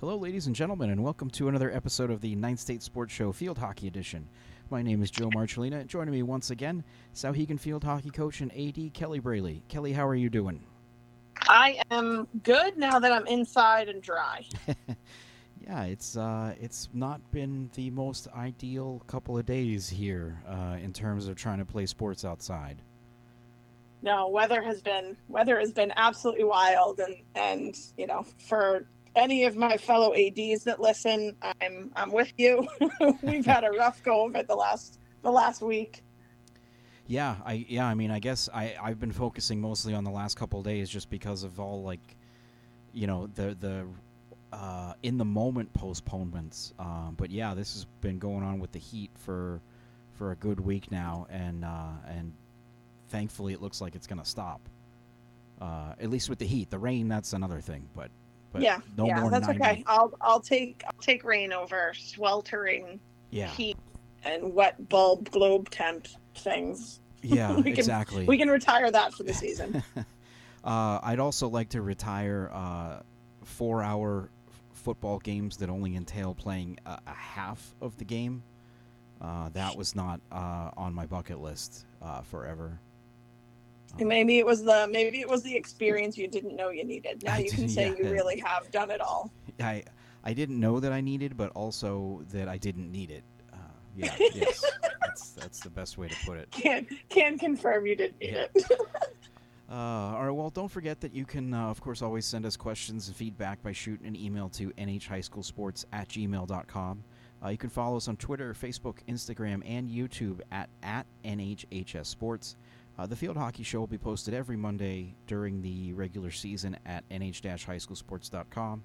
Hello, ladies and gentlemen, and welcome to another episode of the Ninth State Sports Show Field Hockey Edition. My name is Joe Marchilena. Joining me once again, Souhegan Field Hockey Coach and AD Kelli Braley. Kelli, how are you doing? I am good now that I'm inside and dry. yeah, it's uh, it's not been the most ideal couple of days here uh, in terms of trying to play sports outside. No, weather has been weather has been absolutely wild, and and you know for any of my fellow ads that listen, I'm I'm with you. We've had a rough go of it the last the last week. Yeah, I yeah, I mean, I guess I I've been focusing mostly on the last couple days just because of all like, you know, the the uh, in the moment postponements. Um, but yeah, this has been going on with the heat for for a good week now, and uh, and thankfully it looks like it's going to stop. Uh, at least with the heat, the rain that's another thing, but but yeah, no yeah, that's 90. okay. I'll I'll take I'll take rain over sweltering Yeah, heat and wet bulb globe temp things. yeah, We can- exactly. We can retire that for the season. Uh, I'd also like to retire uh, four-hour football games that only entail playing a, a half of the game. Uh, that was not uh, on my bucket list uh, forever. Maybe it was the maybe it was the experience you didn't know you needed. Now I you can did- say yeah. you really have done it all. I I didn't know that I needed, but also that I didn't need it. Uh, yeah, yes, that's that's the best way to put it. Can can confirm you didn't need Yeah. it. Uh, all right. Well, don't forget that you can, uh, of course, always send us questions and feedback by shooting an email to nhhighschoolsports at gmail.com. Uh, you can follow us on Twitter, Facebook, Instagram, and YouTube at, at NHHS Sports. Uh, the Field Hockey Show will be posted every Monday during the regular season at nh-highschoolsports.com.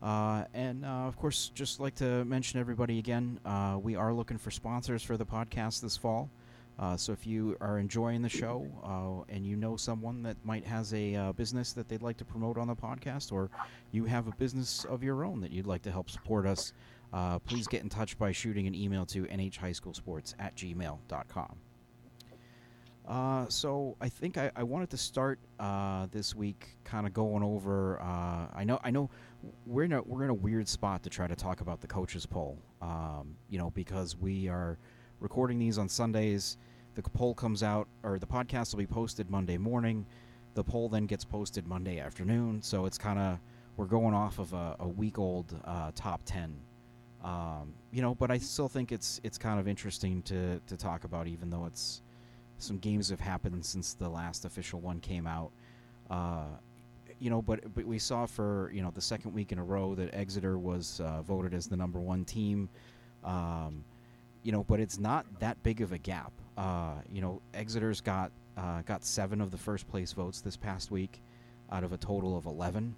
Uh, and, uh, of course, just like to mention everybody again, uh, we are looking for sponsors for the podcast this fall. Uh, so if you are enjoying the show uh, and you know someone that might has a business that they'd like to promote on the podcast, or you have a business of your own that you'd like to help support us, please get in touch by shooting an email to nhhighschoolsports at gmail.com. Uh, so I think I, I wanted to start uh, this week kind of going over. Uh, I know I know we're in a we're in a weird spot to try to talk about the coaches poll. Um, you know because we are recording these on Sundays. The poll comes out, or the podcast will be posted Monday morning. The poll then gets posted Monday afternoon. So it's kind of we're going off of a, a week old uh, top ten. Um, you know, but I still think it's it's kind of interesting to to talk about, even though it's some games have happened since the last official one came out. Uh, you know, but but we saw for you know the second week in a row that Exeter was uh, voted as the number one team. Um, you know, but it's not that big of a gap. Uh, you know, Exeter's got uh, got seven of the first place votes this past week, out of a total of eleven.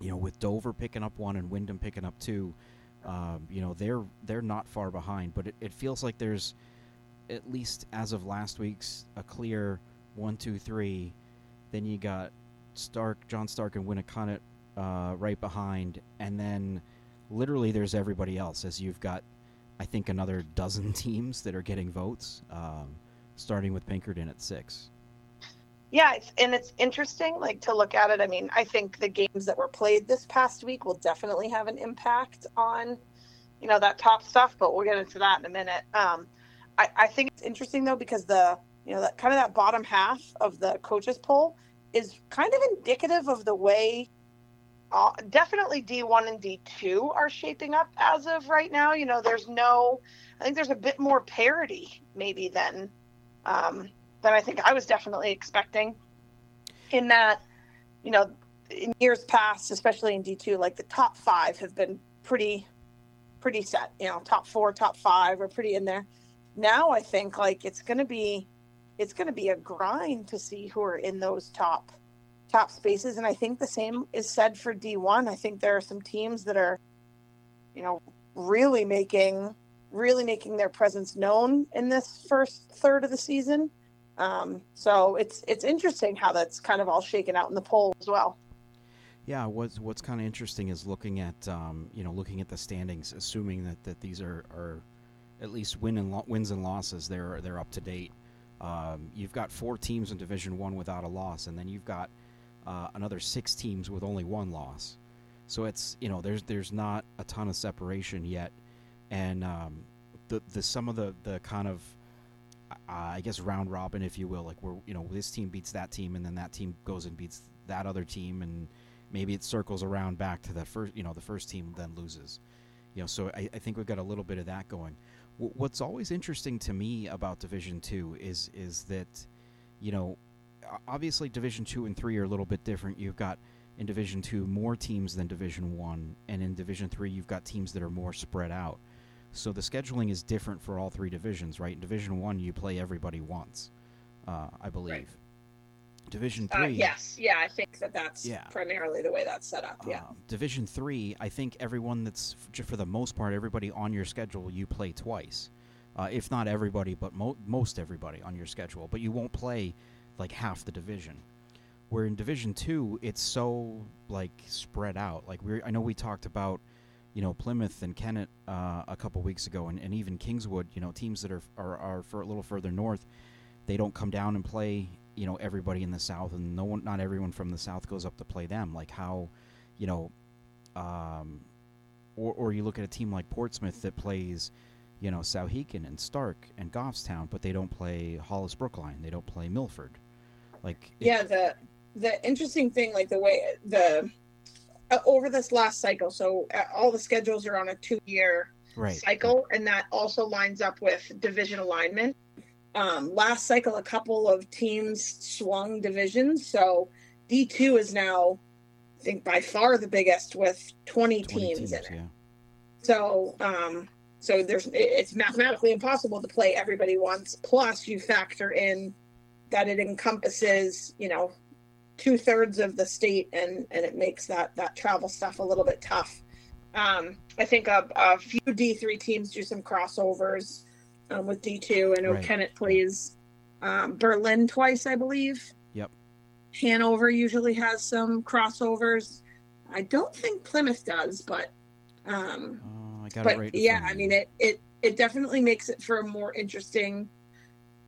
You know, with Dover picking up one and Windham picking up two, um, you know they're they're not far behind. But it, it feels like there's, at least as of last week's, a clear one, two, three. Then you got Stark, John Stark, and Winnacunnet uh, right behind, and then literally there's everybody else. As you've got I think another dozen teams that are getting votes, um, starting with Pinkerton at six. Yeah, it's, and it's interesting, like to look at it. I mean, I think the games that were played this past week will definitely have an impact on, you know, that top stuff. But we'll get into that in a minute. Um, I, I think it's interesting though because the, you know, that kind of that bottom half of the coaches poll is kind of indicative of the way. Uh, definitely D1 and D2 are shaping up as of right now. You know, there's no, I think there's a bit more parity maybe than um, than I think I was definitely expecting. In that, you know, in years past, especially in D two, like the top five have been pretty, pretty set. You know, top four, top five are pretty in there. Now I think like it's gonna be, it's gonna be a grind to see who are in those top, top spaces. And I think the same is said for D one. I think there are some teams that are, you know, really making really making their presence known in this first third of the season. Um, so it's it's interesting how that's kind of all shaken out in the poll as well. Yeah, what's what's kind of interesting is looking at um, you know looking at the standings, assuming that, that these are, are at least win and lo- wins and losses, they're they're up to date. Um, you've got four teams in Division One without a loss, and then you've got uh, another six teams with only one loss. So it's you know there's there's not a ton of separation yet, and um, the the some of the the kind of uh, I guess round robin, if you will, like where you know this team beats that team, and then that team goes and beats that other team, and maybe it circles around back to that first you know the first team then loses. You know, so I, I think we've got a little bit of that going. W- what's always interesting to me about Division Two is is that you know obviously Division Two and Three are a little bit different. You've got in Division Two more teams than Division One, and in Division Three you've got teams that are more spread out. So the scheduling is different for all three divisions, right? In Division One, you play everybody once, uh, I believe. Right. Division Uh, Three, yes, yeah, I think that that's Yeah. primarily the way that's set up. Yeah, um, Division Three, I think everyone that's for the most part, everybody on your schedule, you play twice, uh, if not everybody, but mo- most everybody on your schedule. But you won't play like half the division. Where in Division Two, it's so like spread out. Like we, I know we talked about, you know, Plymouth and Kennett uh, a couple weeks ago, and, and even Kingswood. You know, teams that are, are are for a little further north, they don't come down and play. You know, everybody in the south, and no one, not everyone from the south goes up to play them. Like how, you know, um, or or you look at a team like Portsmouth that plays, you know, Souhegan and Stark and Goffstown, but they don't play Hollis Brookline. They don't play Milford. Like yeah. The the interesting thing, like the way the uh, over this last cycle, so uh, all the schedules are on a two year right. cycle, and that also lines up with division alignment. Um, last cycle, a couple of teams swung divisions, so D two is now, I think, by far the biggest with twenty, 20 teams, teams, in it. yeah. So, um, so there's it's mathematically impossible to play everybody once. Plus, you factor in that it encompasses, you know, two thirds of the state, and and it makes that that travel stuff a little bit tough. Um, I think a, a few D three teams do some crossovers um, with D two. I know Right. Kennett plays um, Berlin twice, I believe. Yep. Hanover usually has some crossovers. I don't think Plymouth does, but um, Uh, I got but it right. yeah, I mean it, it it definitely makes it for a more interesting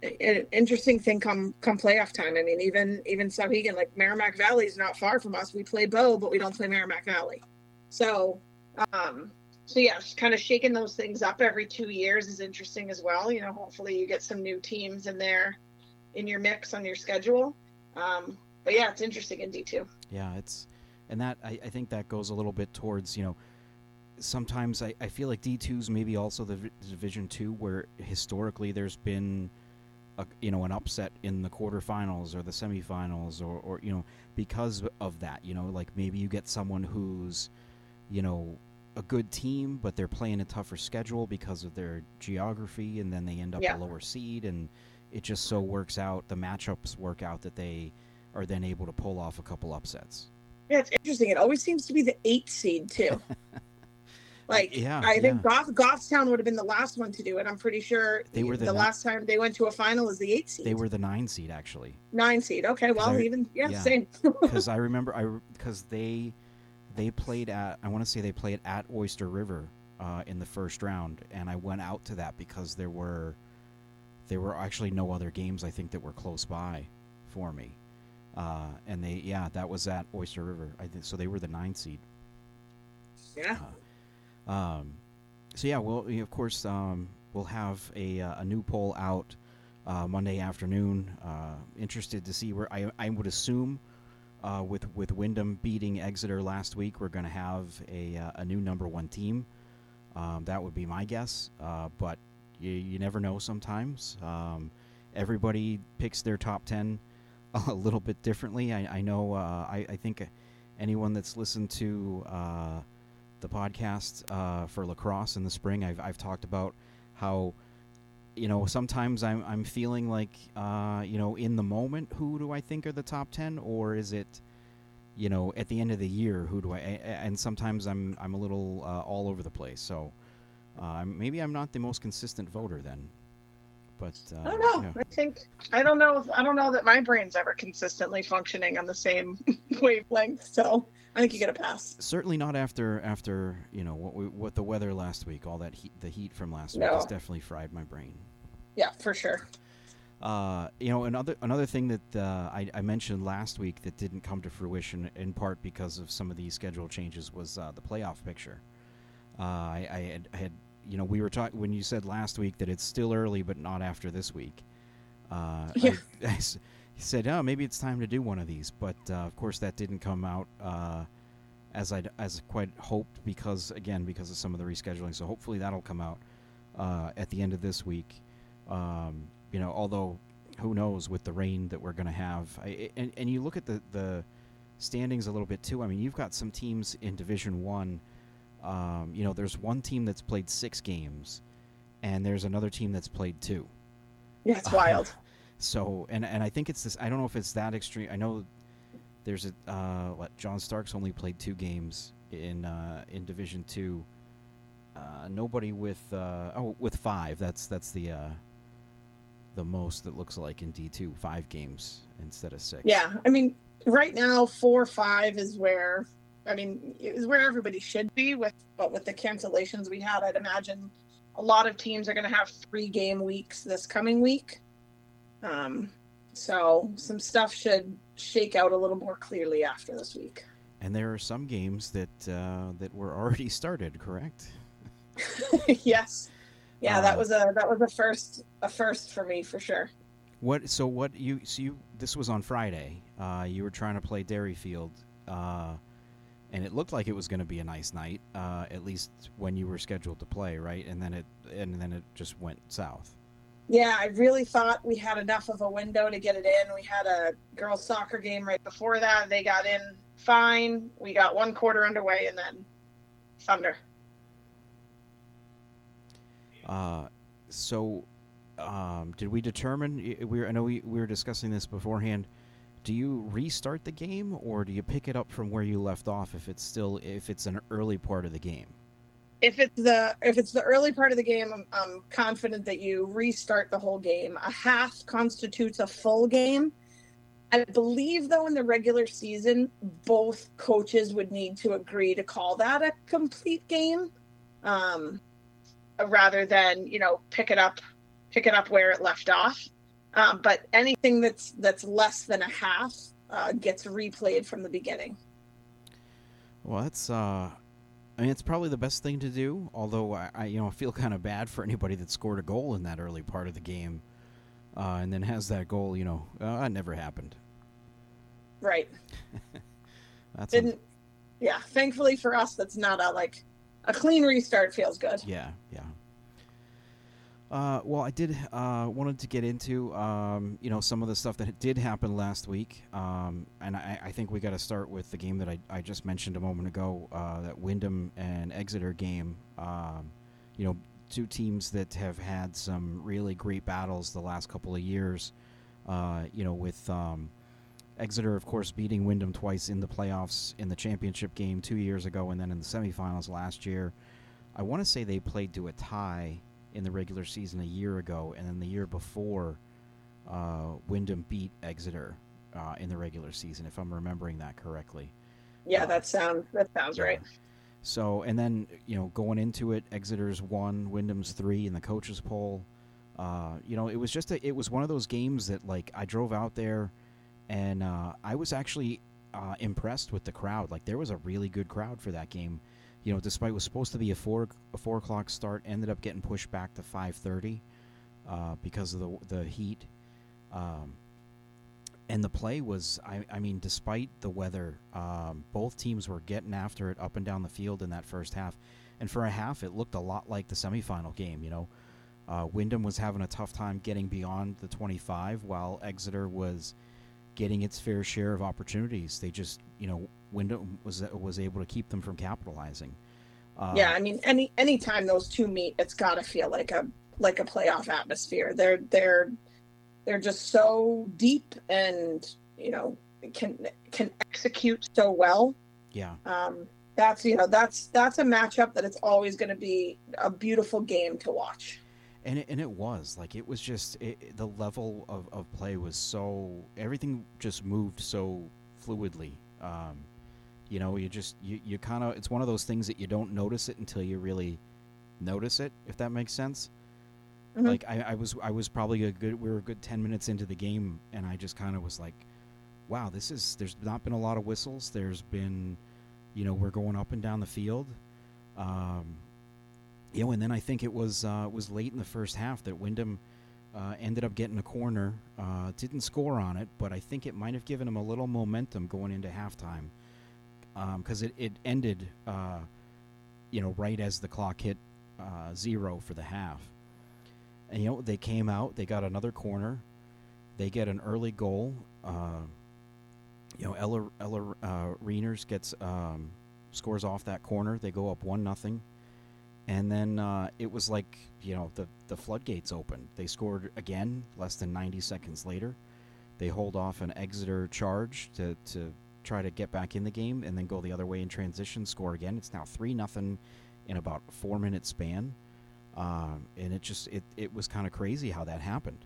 an interesting thing come come playoff time. I mean, even even Souhegan, like Merrimack Valley is not far from us. We play Bow, but we don't play Merrimack Valley. So um so yeah, just kind of shaking those things up every two years is interesting as well. You know, hopefully you get some new teams in there in your mix on your schedule. Um but yeah, it's interesting in D two. Yeah, it's and that I, I think that goes a little bit towards you know sometimes I, I feel like D twos maybe also the Division two where historically there's been a, you know an upset in the quarterfinals or the semifinals or, or you know because of that you know like maybe you get someone who's you know a good team but they're playing a tougher schedule because of their geography and then they end up Yeah. a lower seed and it just so works out the matchups work out that they are then able to pull off a couple upsets Yeah, it's interesting. It always seems to be the eight seed too. like yeah I think yeah. Goff, Goffstown would have been the last one to do it. I'm pretty sure They were the the, ni- last time they went to a final is the eight seed. they were the nine seed actually nine seed. Okay, well I- even yeah, yeah. same. because I remember I because they they played at I want to say they played at Oyster River uh, in the first round, and I went out to that because there were there were actually no other games I think that were close by for me, uh, and they yeah that was at Oyster River. I think so they were the nine seed. yeah. Um, so yeah, well, of course, um, we'll have a, uh, a new poll out uh, Monday afternoon. Uh, interested to see where I, I would assume uh, with with Windham beating Exeter last week, we're going to have a uh, a new number one team. Um, that would be my guess, uh, but you, you never know. Sometimes um, everybody picks their top ten a little bit differently. I, I know. Uh, I, I think anyone that's listened to uh, the podcast uh, for lacrosse in the spring, I've, I've talked about how you know sometimes I'm I'm feeling like uh, you know in the moment who do I think are the top ten or is it you know at the end of the year who do I? and sometimes I'm I'm a little uh, all over the place so uh, maybe I'm not the most consistent voter then but uh, I don't know. yeah. I think I don't know. If, I don't know that my brain's ever consistently functioning on the same wavelength. So I think you get a pass. certainly not after after you know what we, what the weather last week all that heat the heat from last week No. has definitely fried my brain Yeah, for sure. Uh, you know, another another thing that uh, I, I, mentioned last week that didn't come to fruition in part because of some of these schedule changes was uh, the playoff picture. Uh, I, I, had, had, you know, we were talking when you said last week that it's still early, but not after this week. Uh, yeah. I, said, "Oh, maybe it's time to do one of these," but uh, of course that didn't come out as I as quite hoped because again because of some of the rescheduling. So hopefully that'll come out at the end of this week. Um, you know, although who knows with the rain that we're going to have. I, and, and you look at the, the standings a little bit too. I mean, you've got some teams in Division One. Um, you know, there's one team that's played six games, and there's another team that's played two. Yeah, it's wild. So, and and I think it's this. I don't know if it's that extreme. I know there's a uh, what John Starks only played two games in uh, in Division Two. Uh, nobody with uh, oh with five. That's that's the uh, the most that looks like in D2, five games instead of six. Yeah. I mean, right now, four five is where, I mean, is where everybody should be with, but with the cancellations we had, I'd imagine a lot of teams are going to have three game weeks this coming week. Um, so some stuff should shake out a little more clearly after this week. And there are some games that uh, that were already started, correct? yes yeah, uh, that was a that was a first a first for me for sure. What so what you so you this was on Friday. Uh, you were trying to play Derryfield, uh, and it looked like it was going to be a nice night, uh, at least when you were scheduled to play, right? And then it and then it just went south. Yeah, I really thought we had enough of a window to get it in. We had a girls soccer game right before that. They got in fine. We got one quarter underway, and then thunder. Uh, so, um, did we determine? We I know we, we were discussing this beforehand. Do you restart the game, or do you pick it up from where you left off if it's still if it's an early part of the game? If it's the if it's the early part of the game, I'm, I'm confident that you restart the whole game. A half constitutes a full game. I believe, though, in the regular season, both coaches would need to agree to call that a complete game. Um, rather than you know pick it up pick it up where it left off um, but anything that's that's less than a half uh, gets replayed from the beginning well that's uh I mean, it's probably the best thing to do. Although I, I you know, feel kind of bad for anybody that scored a goal in that early part of the game, uh, and then has that goal. You know, uh, never happened. Right. that's didn't. Un- yeah. Thankfully for us, that's not a like a clean restart feels good. Yeah, yeah. Uh, well, I did uh, wanted to get into um, you know some of the stuff that did happen last week, um, and I, I, think we got to start with the game that I, I just mentioned a moment ago, uh, that Windham and Exeter game. Um, you know, two teams that have had some really great battles the last couple of years. Uh, you know, with um, Exeter, of course, beating Windham twice in the playoffs in the championship game two years ago, and then in the semifinals last year. I want to say they played to a tie in the regular season a year ago, and then the year before, uh, Windham beat Exeter uh, in the regular season, if I'm remembering that correctly. Yeah, uh, that sounds that sounds yeah. right. So, and then you know, going into it, Exeter's one, Windham's three in the coaches poll. Uh, you know, it was just a, it was one of those games that like I drove out there and uh, I was actually uh, impressed with the crowd. Like there was a really good crowd for that game. You know, despite it was supposed to be a four a four o'clock start, ended up getting pushed back to five thirty uh, because of the the heat. Um, and the play was, I, I mean, despite the weather, um, both teams were getting after it up and down the field in that first half. And for a half, it looked a lot like the semifinal game. You know, uh, Windham was having a tough time getting beyond the 25, while Exeter was getting its fair share of opportunities. They just, you know, Windham was was able to keep them from capitalizing. Uh, yeah, I mean, any any time those two meet, it's got to feel like a like a playoff atmosphere. They're they're they're just so deep and you know can can execute so well. Yeah. Um, that's you know that's that's a matchup that it's always going to be a beautiful game to watch and it, and it was like it was just it, the level of, of play was so everything just moved so fluidly um, you know you just you, you kind of it's one of those things that you don't notice it until you really notice it if that makes sense Mm-hmm. Like I, I, was I was probably a good we were a good ten minutes into the game, and I just kind of was like, wow, this is there's not been a lot of whistles. There's been, you know, we're going up and down the field. Um, you know, and then I think it was uh, was late in the first half that Windham uh, ended up getting a corner. Uh, didn't score on it, but I think it might have given him a little momentum going into halftime because um, it, it ended, uh, you know, right as the clock hit uh, zero for the half. And you know they came out, they got another corner, they get an early goal. Uh, you know, Ella Ella Reiners gets um, scores off that corner. They go up one nothing and then uh, it was like you know the the floodgates opened. They scored again less than 90 seconds later. They hold off an Exeter charge to to try to get back in the game, and then go the other way in transition, score again. It's now three nothing in about four minute span, uh, and it just it it was kind of crazy how that happened.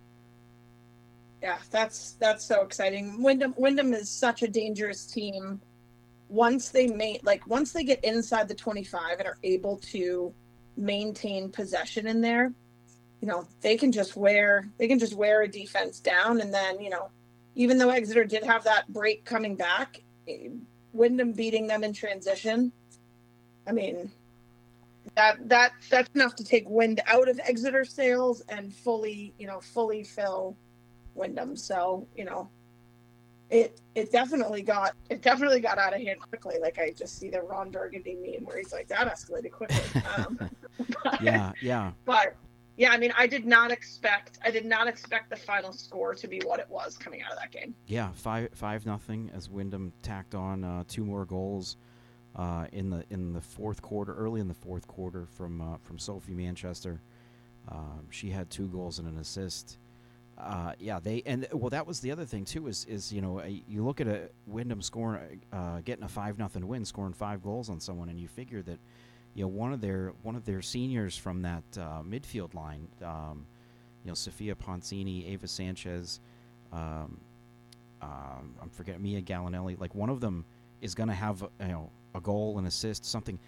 Yeah, that's that's so exciting. Wyndham Windham is such a dangerous team. Once they made like once they get inside the 25 and are able to maintain possession in there, you know, they can just wear they can just wear a defense down and then, you know, even though Exeter did have that break coming back, Windham beating them in transition, I mean, that that that's enough to take wind out of Exeter sails and fully, you know, fully fill Windham. So, you know, it it definitely got it definitely got out of hand quickly. Like I just see the Ron Burgundy meme where he's like, "That escalated quickly." Um, but, yeah, yeah. But yeah, I mean, I did not expect I did not expect the final score to be what it was coming out of that game. Yeah, five five nothing as Windham tacked on uh, two more goals uh, in the in the fourth quarter, early in the fourth quarter from uh, from Sophie Manchester. Um, she had two goals and an assist uh, yeah, they and well, that was the other thing too. Is is you know you look at a Windham scoring, uh, getting a five nothing win, scoring five goals on someone, and you figure that you know one of their one of their seniors from that uh, midfield line, um, you know Sophia Poncini, Ava Sanchez, um, um, I'm forgetting Mia Gallinelli. Like one of them is going to have you know a goal, an assist, something.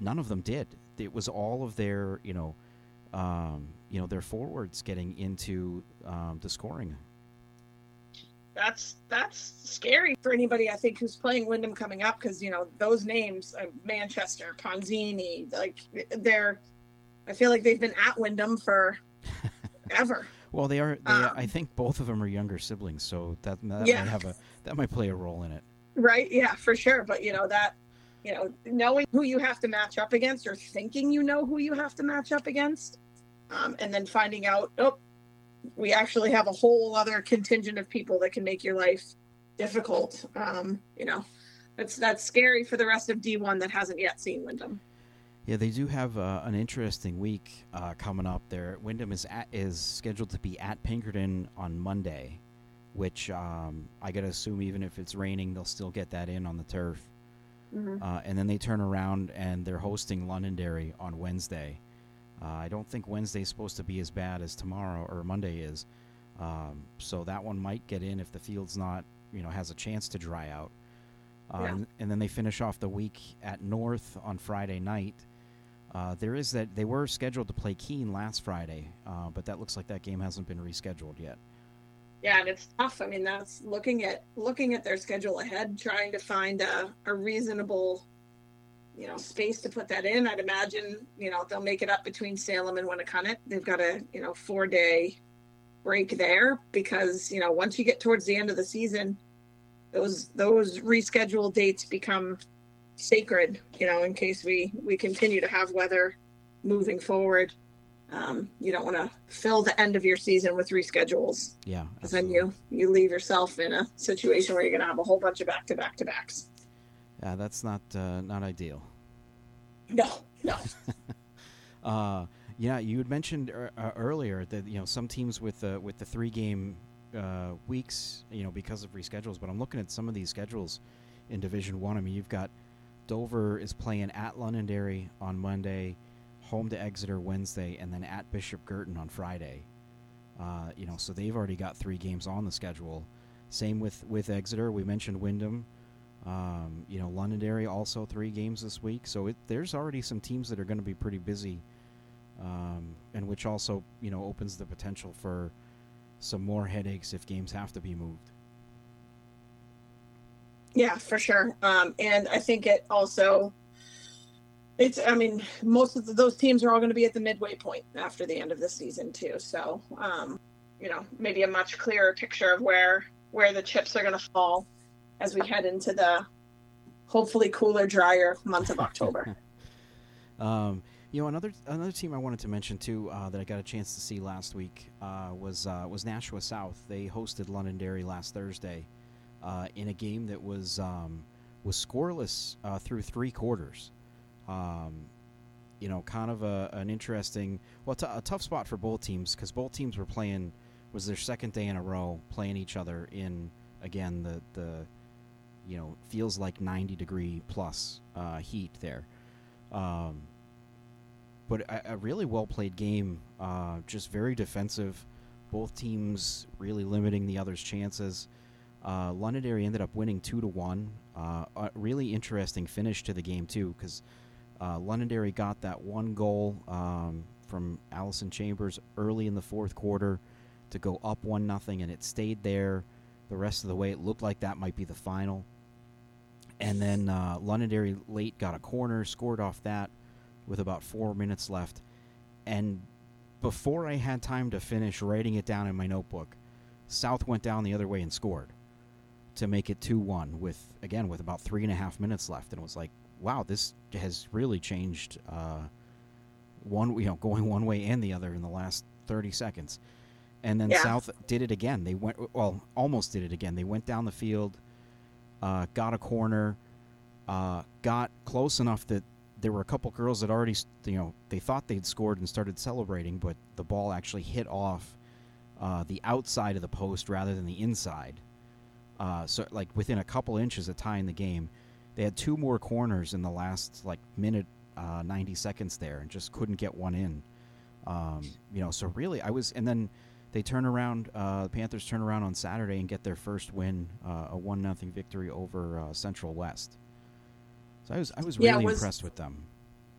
None of them did. It was all of their you know um, you know, their forwards getting into um, the scoring. That's that's scary for anybody I think who's playing Windham coming up because you know those names uh, Manchester Ponzini like they're I feel like they've been at Windham for ever. well, they are. They, um, I think both of them are younger siblings, so that, that yeah. might have a that might play a role in it. Right. Yeah, for sure. But you know that you know knowing who you have to match up against or thinking you know who you have to match up against um, and then finding out, oh, we actually have a whole other contingent of people that can make your life difficult. Um, you know, that's that's scary for the rest of D1 that hasn't yet seen Windham. Yeah, they do have uh, an interesting week uh, coming up. There, Windham is at, is scheduled to be at Pinkerton on Monday, which um, I gotta assume even if it's raining, they'll still get that in on the turf. Mm-hmm. Uh, and then they turn around and they're hosting Londonderry on Wednesday. Uh, I don't think Wednesday's supposed to be as bad as tomorrow or Monday is. Um, so that one might get in if the field's not, you know, has a chance to dry out. Um, yeah. And then they finish off the week at North on Friday night. Uh, there is that they were scheduled to play Keene last Friday, uh, but that looks like that game hasn't been rescheduled yet. Yeah, and it's tough. I mean, that's looking at looking at their schedule ahead, trying to find a, a reasonable you know space to put that in. I'd imagine you know they'll make it up between Salem and Winnacunnet. They've got a you know four day break there because you know once you get towards the end of the season, those those rescheduled dates become sacred. You know, in case we we continue to have weather moving forward. Um, you don't want to fill the end of your season with reschedules. Yeah, because then you you leave yourself in a situation where you're going to have a whole bunch of back to back to backs. Yeah, that's not uh, not ideal. No, no. uh, yeah, you had mentioned er, uh, earlier that you know some teams with the with the three game uh, weeks, you know, because of reschedules. But I'm looking at some of these schedules in Division One. I. I mean, you've got Dover is playing at Londonderry on Monday, home to Exeter Wednesday, and then at Bishop Guertin on Friday. Uh, you know, so they've already got three games on the schedule. Same with with Exeter. We mentioned Windham. Um, you know, Londonderry also three games this week, so it, there's already some teams that are going to be pretty busy um, and which also you know opens the potential for some more headaches if games have to be moved. Yeah, for sure. Um, and I think it also, it's, I mean, most of those teams are all going to be at the midway point after the end of the season too. So, um, you know, maybe a much clearer picture of where, where the chips are going to fall as we head into the hopefully cooler, drier month of October. um, you know, another another team I wanted to mention too uh, that I got a chance to see last week uh, was uh, was Nashua South. They hosted Londonderry last Thursday uh, in a game that was um, was scoreless uh, through three quarters. Um, you know, kind of a, an interesting, well, t- a tough spot for both teams because both teams were playing was their second day in a row playing each other in again the the you know feels like 90 degree plus uh, heat there. Um, but a, a really well played game. Uh, just very defensive. Both teams really limiting the other's chances. Uh, Londonderry ended up winning two to one. Uh, a really interesting finish to the game too, because uh, Londonderry got that one goal um, from Allison Chambers early in the fourth quarter to go up one nothing, and it stayed there the rest of the way. It looked like that might be the final. And then uh, Londonderry late got a corner, scored off that with about four minutes left. And before I had time to finish writing it down in my notebook, South went down the other way and scored to make it 2 1 with, again, with about three and a half minutes left. And it was like, wow, this has really changed uh, one, you know, going one way and the other in the last 30 seconds. And then yeah. South did it again. They went, well, almost did it again. They went down the field, uh, got a corner, uh, got close enough that there were a couple girls that already, you know, they thought they'd scored and started celebrating, but the ball actually hit off uh, the outside of the post rather than the inside. Uh, so, like within a couple inches of tying the game, they had two more corners in the last like minute, uh, ninety seconds there, and just couldn't get one in. Um, you know, so really, I was, and then they turn around. Uh, the Panthers turn around on Saturday and get their first win, uh, a one nothing victory over uh, Central West. So I was I was really yeah, was, impressed with them.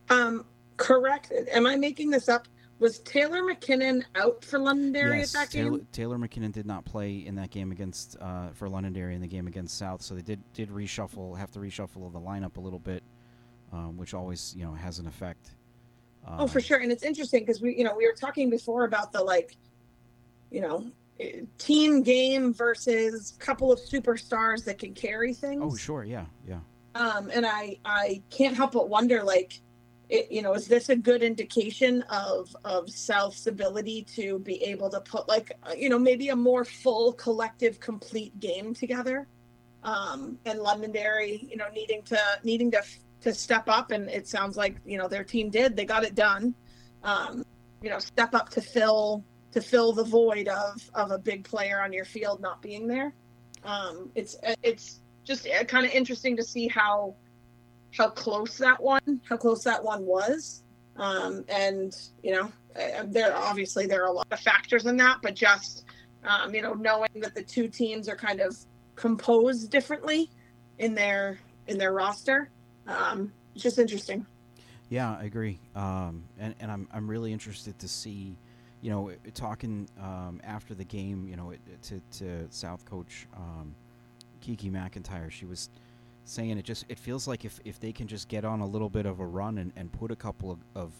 Um, correct. Am I making this up? Was Taylor McKinnon out for Londonderry yes, at that Taylor, game? Taylor McKinnon did not play in that game against uh, for Londonderry in the game against South, so they did did reshuffle, have to reshuffle the lineup a little bit, um, which always you know has an effect. Um, oh, for sure, and it's interesting because we you know we were talking before about the like, you know, team game versus couple of superstars that can carry things. Oh, sure, yeah, yeah. Um, and I I can't help but wonder like it, you know, is this a good indication of of South's ability to be able to put like uh, you know maybe a more full collective complete game together, um, and Londonderry you know needing to needing to to step up, and it sounds like you know their team did. They got it done, um, you know step up to fill to fill the void of of a big player on your field not being there. Um, it's it's just uh, kind of interesting to see how how close that one, how close that one was. Um, and you know, uh, there obviously there are a lot of factors in that, but just um, you know, knowing that the two teams are kind of composed differently in their in their roster, um, it's just interesting. Yeah, I agree, um, and and I'm I'm really interested to see, you know, talking um, after the game, you know, to to South coach um, Kiki McIntyre, she was saying it just it feels like if, if they can just get on a little bit of a run and, and put a couple of, of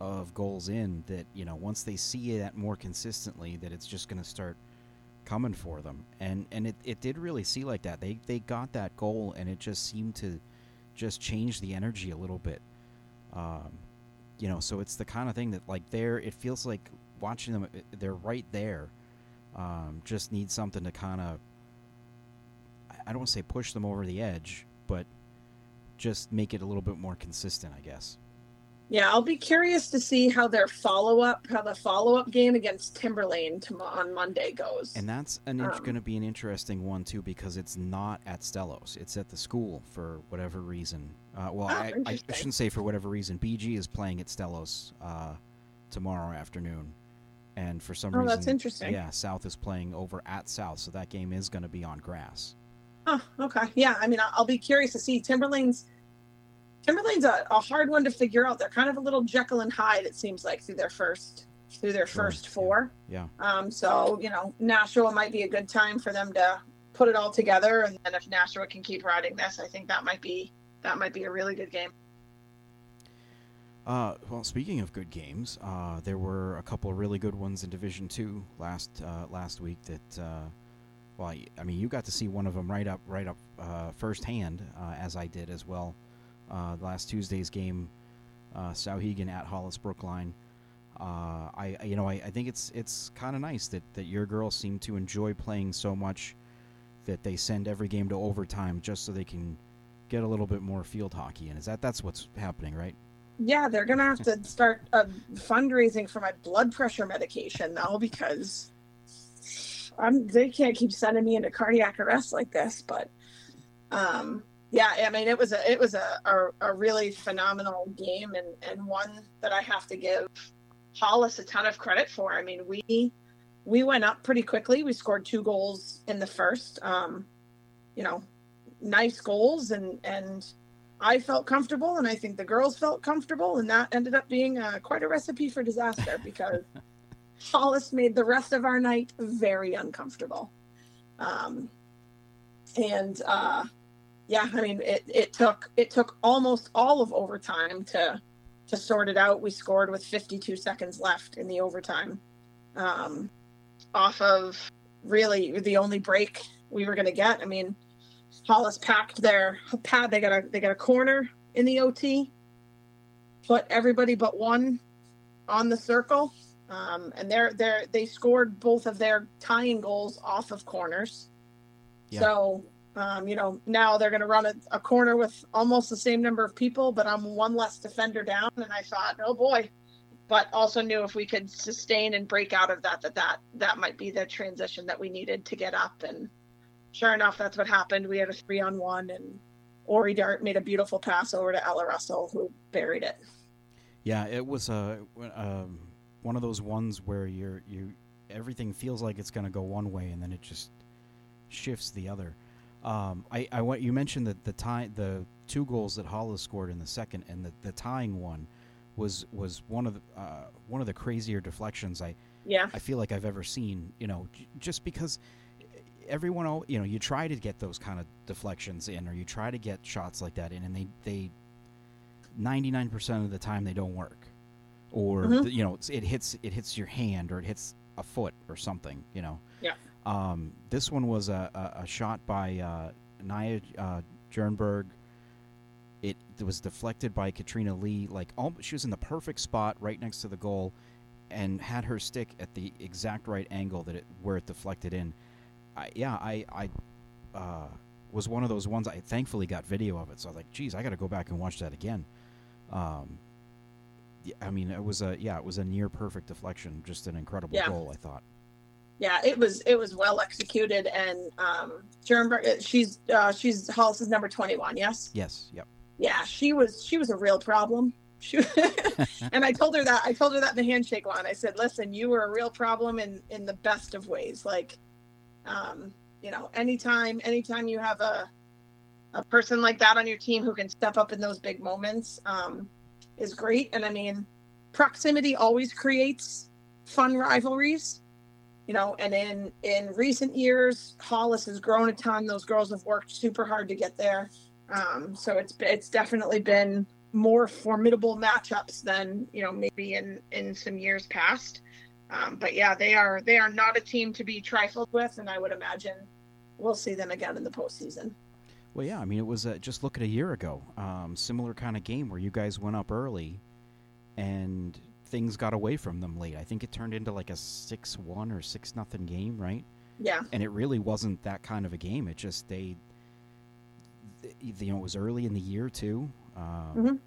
of goals in that you know once they see that more consistently that it's just going to start coming for them. And and it, it did really see like that. They they got that goal and it just seemed to just change the energy a little bit. Um, you know so it's the kind of thing that like there it feels like watching them they're right there um, just need something to kind of I don't want to say push them over the edge, but just make it a little bit more consistent, I guess. Yeah, I'll be curious to see how their follow up, how the follow up game against Timberlane to, on Monday goes. And that's um, going to be an interesting one too because it's not at Stellos; it's at the school for whatever reason. Uh, well, oh, I, I, shouldn't say for whatever reason. BG is playing at Stellos uh, tomorrow afternoon, and for some oh, reason, that's interesting. Yeah, South is playing over at South, so that game is going to be on grass. Oh, okay. Yeah, I mean, I'll be curious to see Timberlane's. Timberlane's a, a hard one to figure out. They're kind of a little Jekyll and Hyde, it seems like, through their first through their Sure, first four. Yeah. Um, so you know, Nashua might be a good time for them to put it all together, and then if Nashua can keep riding this, I think that might be that might be a really good game. Uh, well, speaking of good games, uh, there were a couple of really good ones in Division Two last uh, last week. That, uh, well, I, mean, you got to see one of them right up right up uh, firsthand, uh, as I did as well. Uh, last Tuesday's game, uh, at Hollis Brookline. Uh, I, I- you know, I, I think it's it's kind of nice that, that your girls seem to enjoy playing so much that they send every game to overtime just so they can get a little bit more field hockey And Is that that's what's happening, right? Yeah, they're gonna have to start uh, fundraising for my blood pressure medication now because I'm they can't keep sending me into cardiac arrest like this. But um, yeah, I mean it was a it was a, a, a really phenomenal game and and one that I have to give Hollis a ton of credit for. I mean we we went up pretty quickly. We scored two goals in the first. Um, you know, nice goals and and I felt comfortable, and I think the girls felt comfortable, and that ended up being uh, quite a recipe for disaster because Hollis made the rest of our night very uncomfortable. Um, and uh, yeah, I mean, it, it took it took almost all of overtime to to sort it out. We scored with 52 seconds left in the overtime, um, off of really the only break we were going to get. I mean. Hollis packed their pad. They got a they got a corner in the OT. Put everybody but one on the circle, um, and they're they're they scored both of their tying goals off of corners. Yeah. So um, you know now they're going to run a, a corner with almost the same number of people, but I'm one less defender down. And I thought, oh boy, but also knew if we could sustain and break out of that, that that that might be the transition that we needed to get up and sure enough, that's what happened. We had a three on one, and Ori Dart made a beautiful pass over to Ella Russell, who buried it. Yeah, it was a um, one of those ones where you're you everything feels like it's going to go one way and then it just shifts the other. Um, I, I want you mentioned that the tie the two goals that Hollis scored in the second and the, the tying one was was one of the uh, one of the crazier deflections I Yeah, I feel like I've ever seen. You know, j- just because everyone, al- you know, you try to get those kind of deflections in, or you try to get shots like that in, and they they ninety nine percent of the time they don't work, or Mhm. the- you know, it's, it hits it hits your hand or it hits a foot or something. You know. Yeah. Um, this one was a, a, a shot by uh, Nia uh, Jernberg. It, was deflected by Katrina Lee. Like, all, she was in the perfect spot right next to the goal, and had her stick at the exact right angle that it where it deflected in. I, yeah, I I uh, was one of those ones. I thankfully got video of it, so I was like, "Geez, I got to go back and watch that again." Um, I mean, it was a yeah, it was a near perfect deflection, just an incredible Yeah. goal. I thought. yeah, it was it was well executed, and um, Jernberg, she's uh, she's Hollis's number twenty one. Yes. Yes. Yep. Yeah, she was she was a real problem. She, and I told her that I told her that in the handshake line. I said, "Listen, you were a real problem in in the best of ways. Like, um, you know, anytime anytime you have a a person like that on your team who can step up in those big moments um, is great. And I mean, proximity always creates fun rivalries. You know, and in in recent years, Hollis has grown a ton. Those girls have worked super hard to get there. Um, so it's it's definitely been more formidable matchups than you know maybe in in some years past. Um, but yeah, they are they are not a team to be trifled with, and I would imagine we'll see them again in the postseason. Well, yeah. I mean, it was uh, just look at a year ago. Um, similar kind of game where you guys went up early, and things got away from them late. I think it turned into like a six-one or six nothing game, right? Yeah, and it really wasn't that kind of a game. It just they, th- you know, it was early in the year too. Um, Mhm.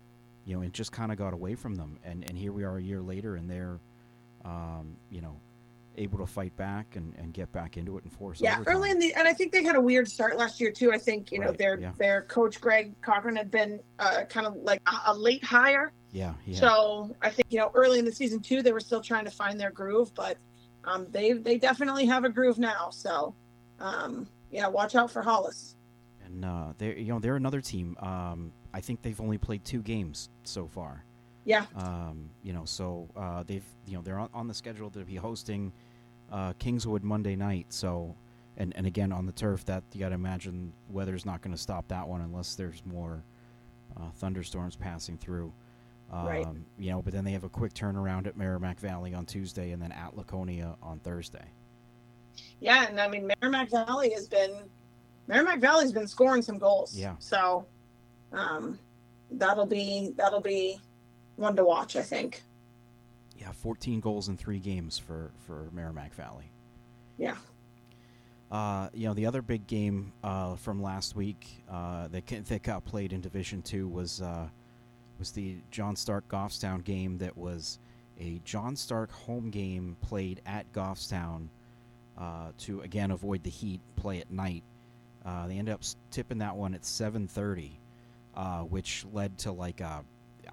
You know, it just kind of got away from them, and and here we are a year later, and they're, um, you know, able to fight back and, and get back into it and force. yeah. overtime. Early in the and I think they had a weird start last year too. I think you know their yeah. their coach Greg Cochran had been uh, kind of like a, a late hire. yeah, yeah. So I think you know early in the season too, they were still trying to find their groove, but um, they they definitely have a groove now. So um, yeah, watch out for Hollis. and uh, they're you know they're another team. Um, I think they've only played two games so far. Yeah. Um, you know, so uh, they've you know they're on, on the schedule to be hosting uh, Kingswood Monday night. So, and and again on the turf, that you got to imagine weather's not going to stop that one unless there's more uh, thunderstorms passing through. Um, Right. You know, but then they have a quick turnaround at Merrimack Valley on Tuesday, and then at Laconia on Thursday. Yeah, and I mean Merrimack Valley has been Merrimack Valley's been scoring some goals. Yeah. So um that'll be that'll be one to watch, I think. Yeah, 14 goals in three games for for Merrimack Valley. Yeah. Uh, you know, the other big game uh, from last week uh, that that got played in Division Two was uh, was the John Stark Goffstown game. That was a John Stark home game played at Goffstown uh, to again avoid the heat, play at night. Uh, they ended up tipping that one at 7:30, uh, which led to like uh,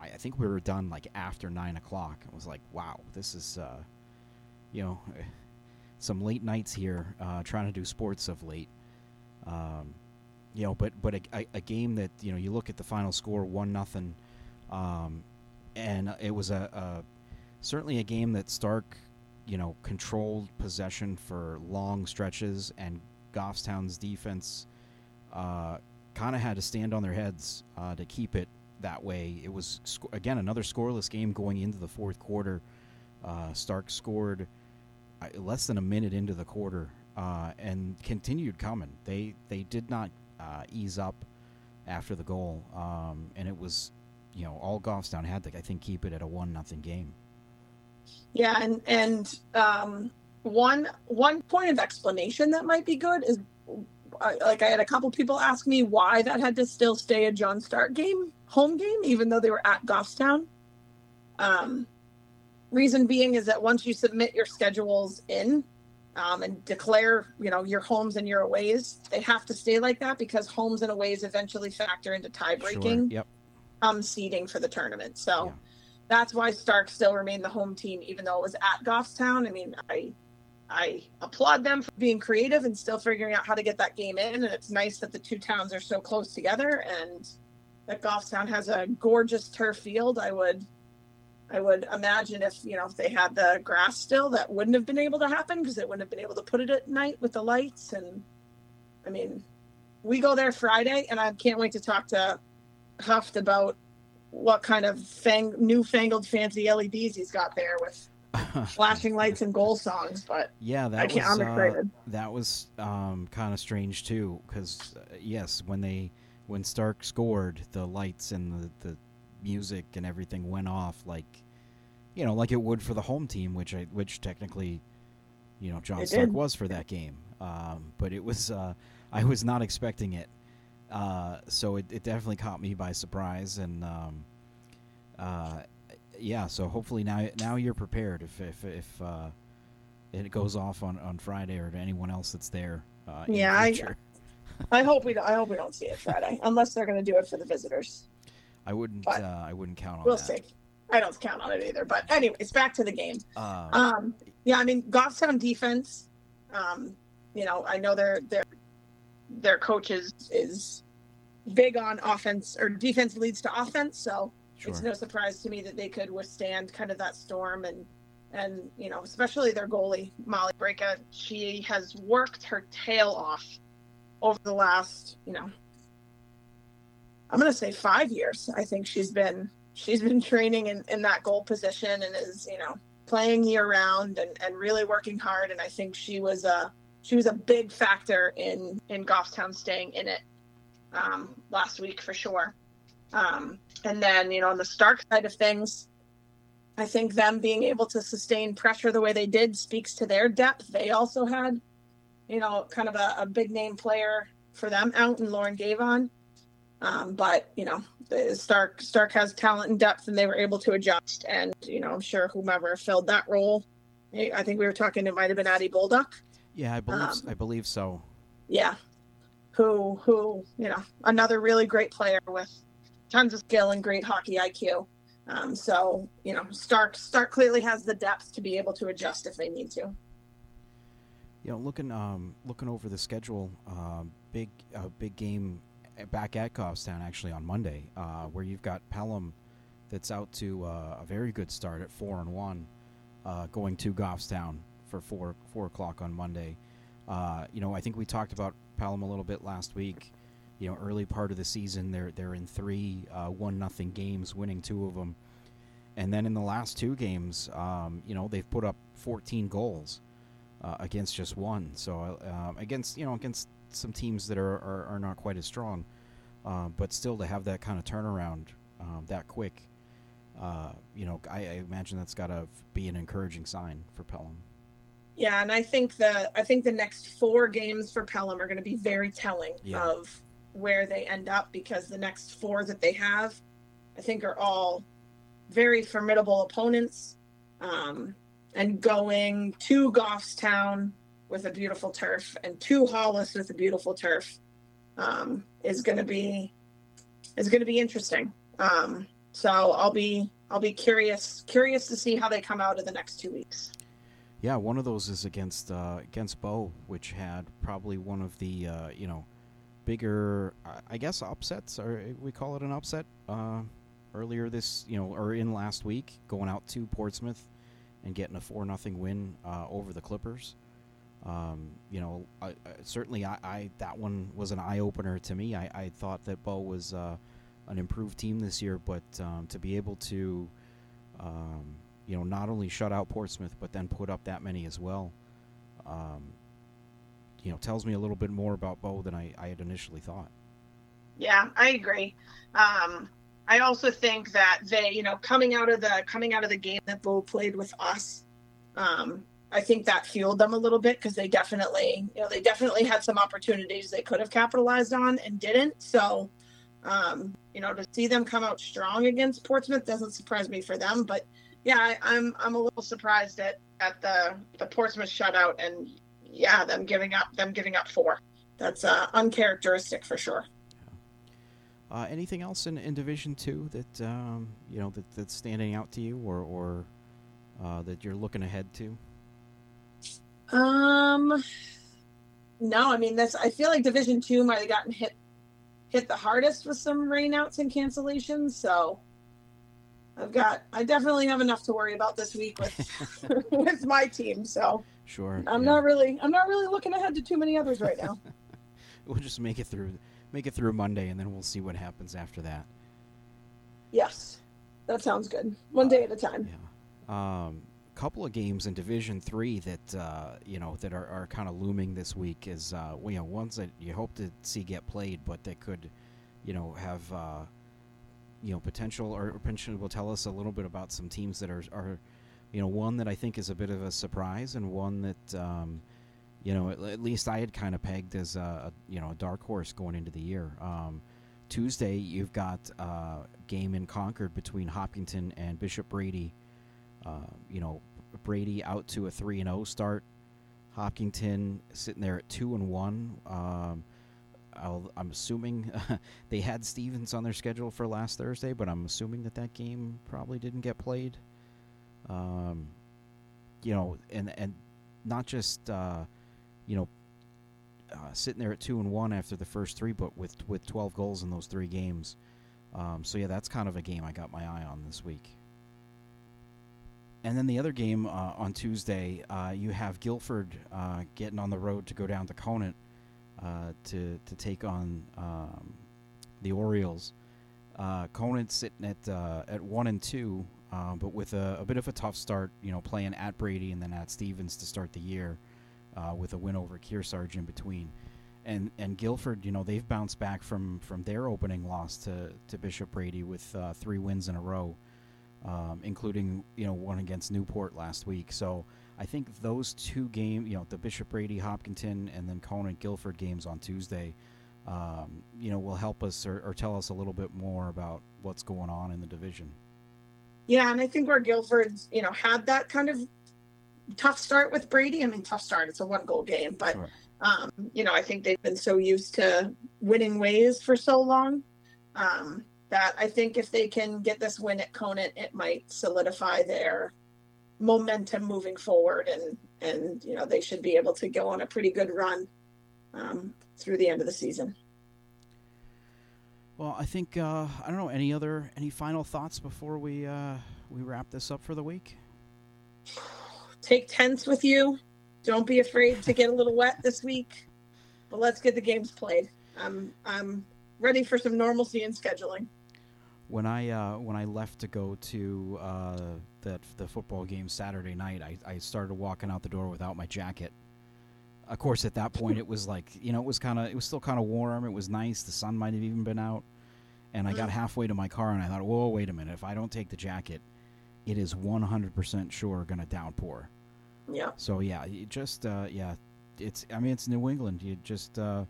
I I think we were done like after nine o'clock. It was like, wow, this is uh, you know some late nights here uh, trying to do sports of late. Um, you know, but but a, a, a game that you know you look at the final score one nothing, um, and it was a, a certainly a game that Stark, you know, controlled possession for long stretches, and Goffstown's defense uh, kind of had to stand on their heads uh, to keep it that way. It was sc- again another scoreless game going into the fourth quarter. Uh, Stark scored uh, less than a minute into the quarter uh, and continued coming. They they did not uh, ease up after the goal, um, and it was you know all Goffstown had to I think keep it at a one nothing game. Yeah, and and um, one one point of explanation that might be good is, like I had a couple people ask me why that had to still stay a John Stark game, home game, even though they were at Goffstown. Um, reason being is that once you submit your schedules in, um, and declare, you know, your homes and your aways, they have to stay like that because homes and aways eventually factor into tie breaking Sure. Yep. um, seeding for the tournament. So Yeah. that's why Stark still remained the home team, even though it was at Goffstown. I mean, I I applaud them for being creative and still figuring out how to get that game in. And it's nice that the two towns are so close together and that Goffstown has a gorgeous turf field. I would I would imagine if you know if they had the grass still, that wouldn't have been able to happen because it wouldn't have been able to put it at night with the lights. And I mean, we go there Friday, and I can't wait to talk to Huft about what kind of fang, newfangled fancy LEDs he's got there with flashing lights and goal songs. But Yeah, that I was I'm uh, excited. that was um, kind of strange too, because uh, yes, when they when Stark scored, the lights and the, the music and everything went off like you know like it would for the home team, which I which technically you know John It Stark did. was for that game, um, but it was uh, I was not expecting it, uh, so it, it definitely caught me by surprise and. Um, uh, yeah, so hopefully now now you're prepared if if if uh, it goes off on, on Friday or to anyone else that's there. Uh, in the Yeah, I-. I hope we. Don't, I hope we don't see it Friday, unless they're going to do it for the visitors. I wouldn't but uh, I wouldn't count on We'll that. see. I don't count on it either. But anyways, back to the game. Uh, Um, yeah, I mean, Goffstown defense. Um, you know, I know their their their coach is is big on offense or defense leads to offense. So sure. it's no surprise to me that they could withstand kind of that storm and and you know especially their goalie Molly Breaka. She has worked her tail off over the last you know I'm gonna say five years. I think she's been she's been training in, in that goal position and is you know playing year round and, and really working hard. And I think she was a she was a big factor in in Goffstown staying in it um, last week for sure. Um, and then you know on the Stark side of things, I think them being able to sustain pressure the way they did speaks to their depth. They also had you know kind of a, a big name player for them out in Lauren Gavon. Um, but you know, Stark Stark has talent and depth, and they were able to adjust. And you know, I'm sure whomever filled that role, I think we were talking. It might have been Addie Bolduck. yeah, I believe um, I believe so. Yeah, who who you know, another really great player with tons of skill and great hockey IQ. Um, so you know, Stark Stark clearly has the depth to be able to adjust if they need to. You know, looking um looking over the schedule, um, big uh, big game back at Goffstown actually on Monday, uh, where you've got Pelham that's out to uh, a very good start at four and one, uh, going to Goffstown for four four o'clock on Monday. Uh, you know, I think we talked about Pelham a little bit last week. You know, early part of the season, they're they're in three uh, one nothing games, winning two of them, and then in the last two games, um, you know, they've put up 14 goals uh, against just one. So uh, against you know against some teams that are are, are not quite as strong, uh, but still to have that kind of turnaround um, that quick, uh, you know, I, I imagine that's got to be an encouraging sign for Pelham. Yeah, and I think the I think the next four games for Pelham are going to be very telling yeah. of where they end up because the next four that they have, I think, are all very formidable opponents. Um, and going to Goffstown with a beautiful turf and to Hollis with a beautiful turf um, is going to be is going to be interesting. Um, so I'll be I'll be curious curious to see how they come out in the next two weeks. Yeah, one of those is against uh, against Bow, which had probably one of the uh, you know bigger I guess upsets or we call it an upset uh, earlier this you know or in last week going out to Portsmouth and getting a four nothing win uh, over the Clippers. Um, you know, I, I, certainly I, I, that one was an eye opener to me. I, thought that Bow was uh, an improved team this year, but um, to be able to, um, you know, not only shut out Portsmouth but then put up that many as well, um, you know, tells me a little bit more about Bow than I, I had initially thought. Yeah, I agree. I also think that they, you know, coming out of the coming out of the game that Bow played with us, um, I think that fueled them a little bit because they definitely, you know, they definitely had some opportunities they could have capitalized on and didn't. So, um, you know, to see them come out strong against Portsmouth doesn't surprise me for them. But yeah, I, I'm I'm a little surprised at at the the Portsmouth shutout and yeah, them giving up them giving up four. That's uh, uncharacteristic for sure. Uh, anything else in, in Division Two that um, you know that, that's standing out to you, or or uh, that you're looking ahead to? Um, no, I mean that's. I feel like Division Two might have gotten hit hit the hardest with some rainouts and cancellations. So I've got. I definitely have enough to worry about this week with with my team. So sure, I'm yeah. not really. I'm not really looking ahead to too many others right now. we'll just make it through make it through Monday, and then we'll see what happens after that. Yes, that sounds good. One uh, day at a time. Yeah. Um, couple of games in Division Three that uh, you know that are, are kind of looming this week is uh, you know ones that you hope to see get played, but that could you know have uh, you know potential or potentially will tell us a little bit about some teams that are are you know one that I think is a bit of a surprise and one that um, you know, at, at least I had kind of pegged as a, a, you know a dark horse going into the year. Um, Tuesday, you've got a uh, game in Concord between Hopkinton and Bishop Brady. Uh, you know, Brady out to a three and zero oh start. Hopkinton sitting there at two and one. Um, i am assuming they had Stevens on their schedule for last Thursday, but I'm assuming that that game probably didn't get played. Um, you know, and and not just uh, you know, uh, sitting there at two and one after the first three, but with with 12 goals in those three games. Um, so yeah, that's kind of a game I got my eye on this week. And then the other game uh, on Tuesday, uh, you have Gilford uh, getting on the road to go down to Conant uh, to to take on um, the Orioles. Uh, Conant sitting at uh, at one and two, but with a, a, bit of a tough start. You know, playing at Brady and then at Stevens to start the year uh, with a win over Kearsarge in between. And and Gilford, you know, they've bounced back from, from their opening loss to, to Bishop Brady with uh, three wins in a row, um, including you know one against Newport last week. So I think those two games, you know, the Bishop Brady Hopkinton and then Conant Gilford games on Tuesday, um, you know, will help us or, or tell us a little bit more about what's going on in the division. Yeah, and I think where Gilford's, you know, had that kind of tough start with Brady. I mean, tough start. It's a one goal game, but sure. um, you know, I think they've been so used to winning ways for so long um, that I think if they can get this win at Conant, it might solidify their momentum moving forward, and and you know they should be able to go on a pretty good run um, through the end of the season. Well, I think uh, I don't know any other any final thoughts before we uh, we wrap this up for the week. Take tents with you. Don't be afraid to get a little wet this week. But let's get the games played. I'm I'm ready for some normalcy in scheduling. When I uh, when I left to go to uh, the the football game Saturday night, I, I started walking out the door without my jacket. Of course, at that point, it was like you know it was kind of it was still kind of warm. It was nice. The sun might have even been out. And I got Mm. halfway to my car and I thought, whoa, wait a minute. If I don't take the jacket, it is 100% sure going to downpour. Yeah. So yeah, you just uh, yeah, it's I mean it's New England. You just uh,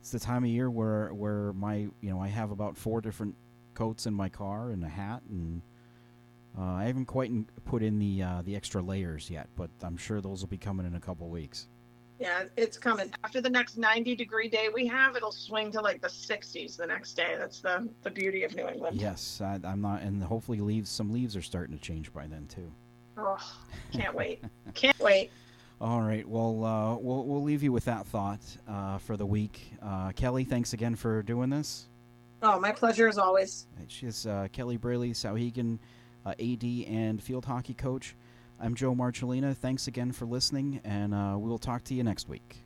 it's the time of year where where my you know I have about four different coats in my car and a hat and uh, I haven't quite put in the uh, the extra layers yet, but I'm sure those will be coming in a couple weeks. Yeah, it's coming. After the next 90 degree day we have, it'll swing to like the 60s the next day. That's the the beauty of New England. Yes, I, I'm not, and hopefully leaves some leaves are starting to change by then too. Oh, can't wait. Can't wait. All right, well uh, we'll we'll leave you with that thought uh, for the week. Uh, Kelli, thanks again for doing this. Oh, my pleasure as always. She's uh, Kelli Braley, Souhegan uh, AD and field hockey coach. I'm Joe Marchilena. Thanks again for listening, and uh, we'll talk to you next week.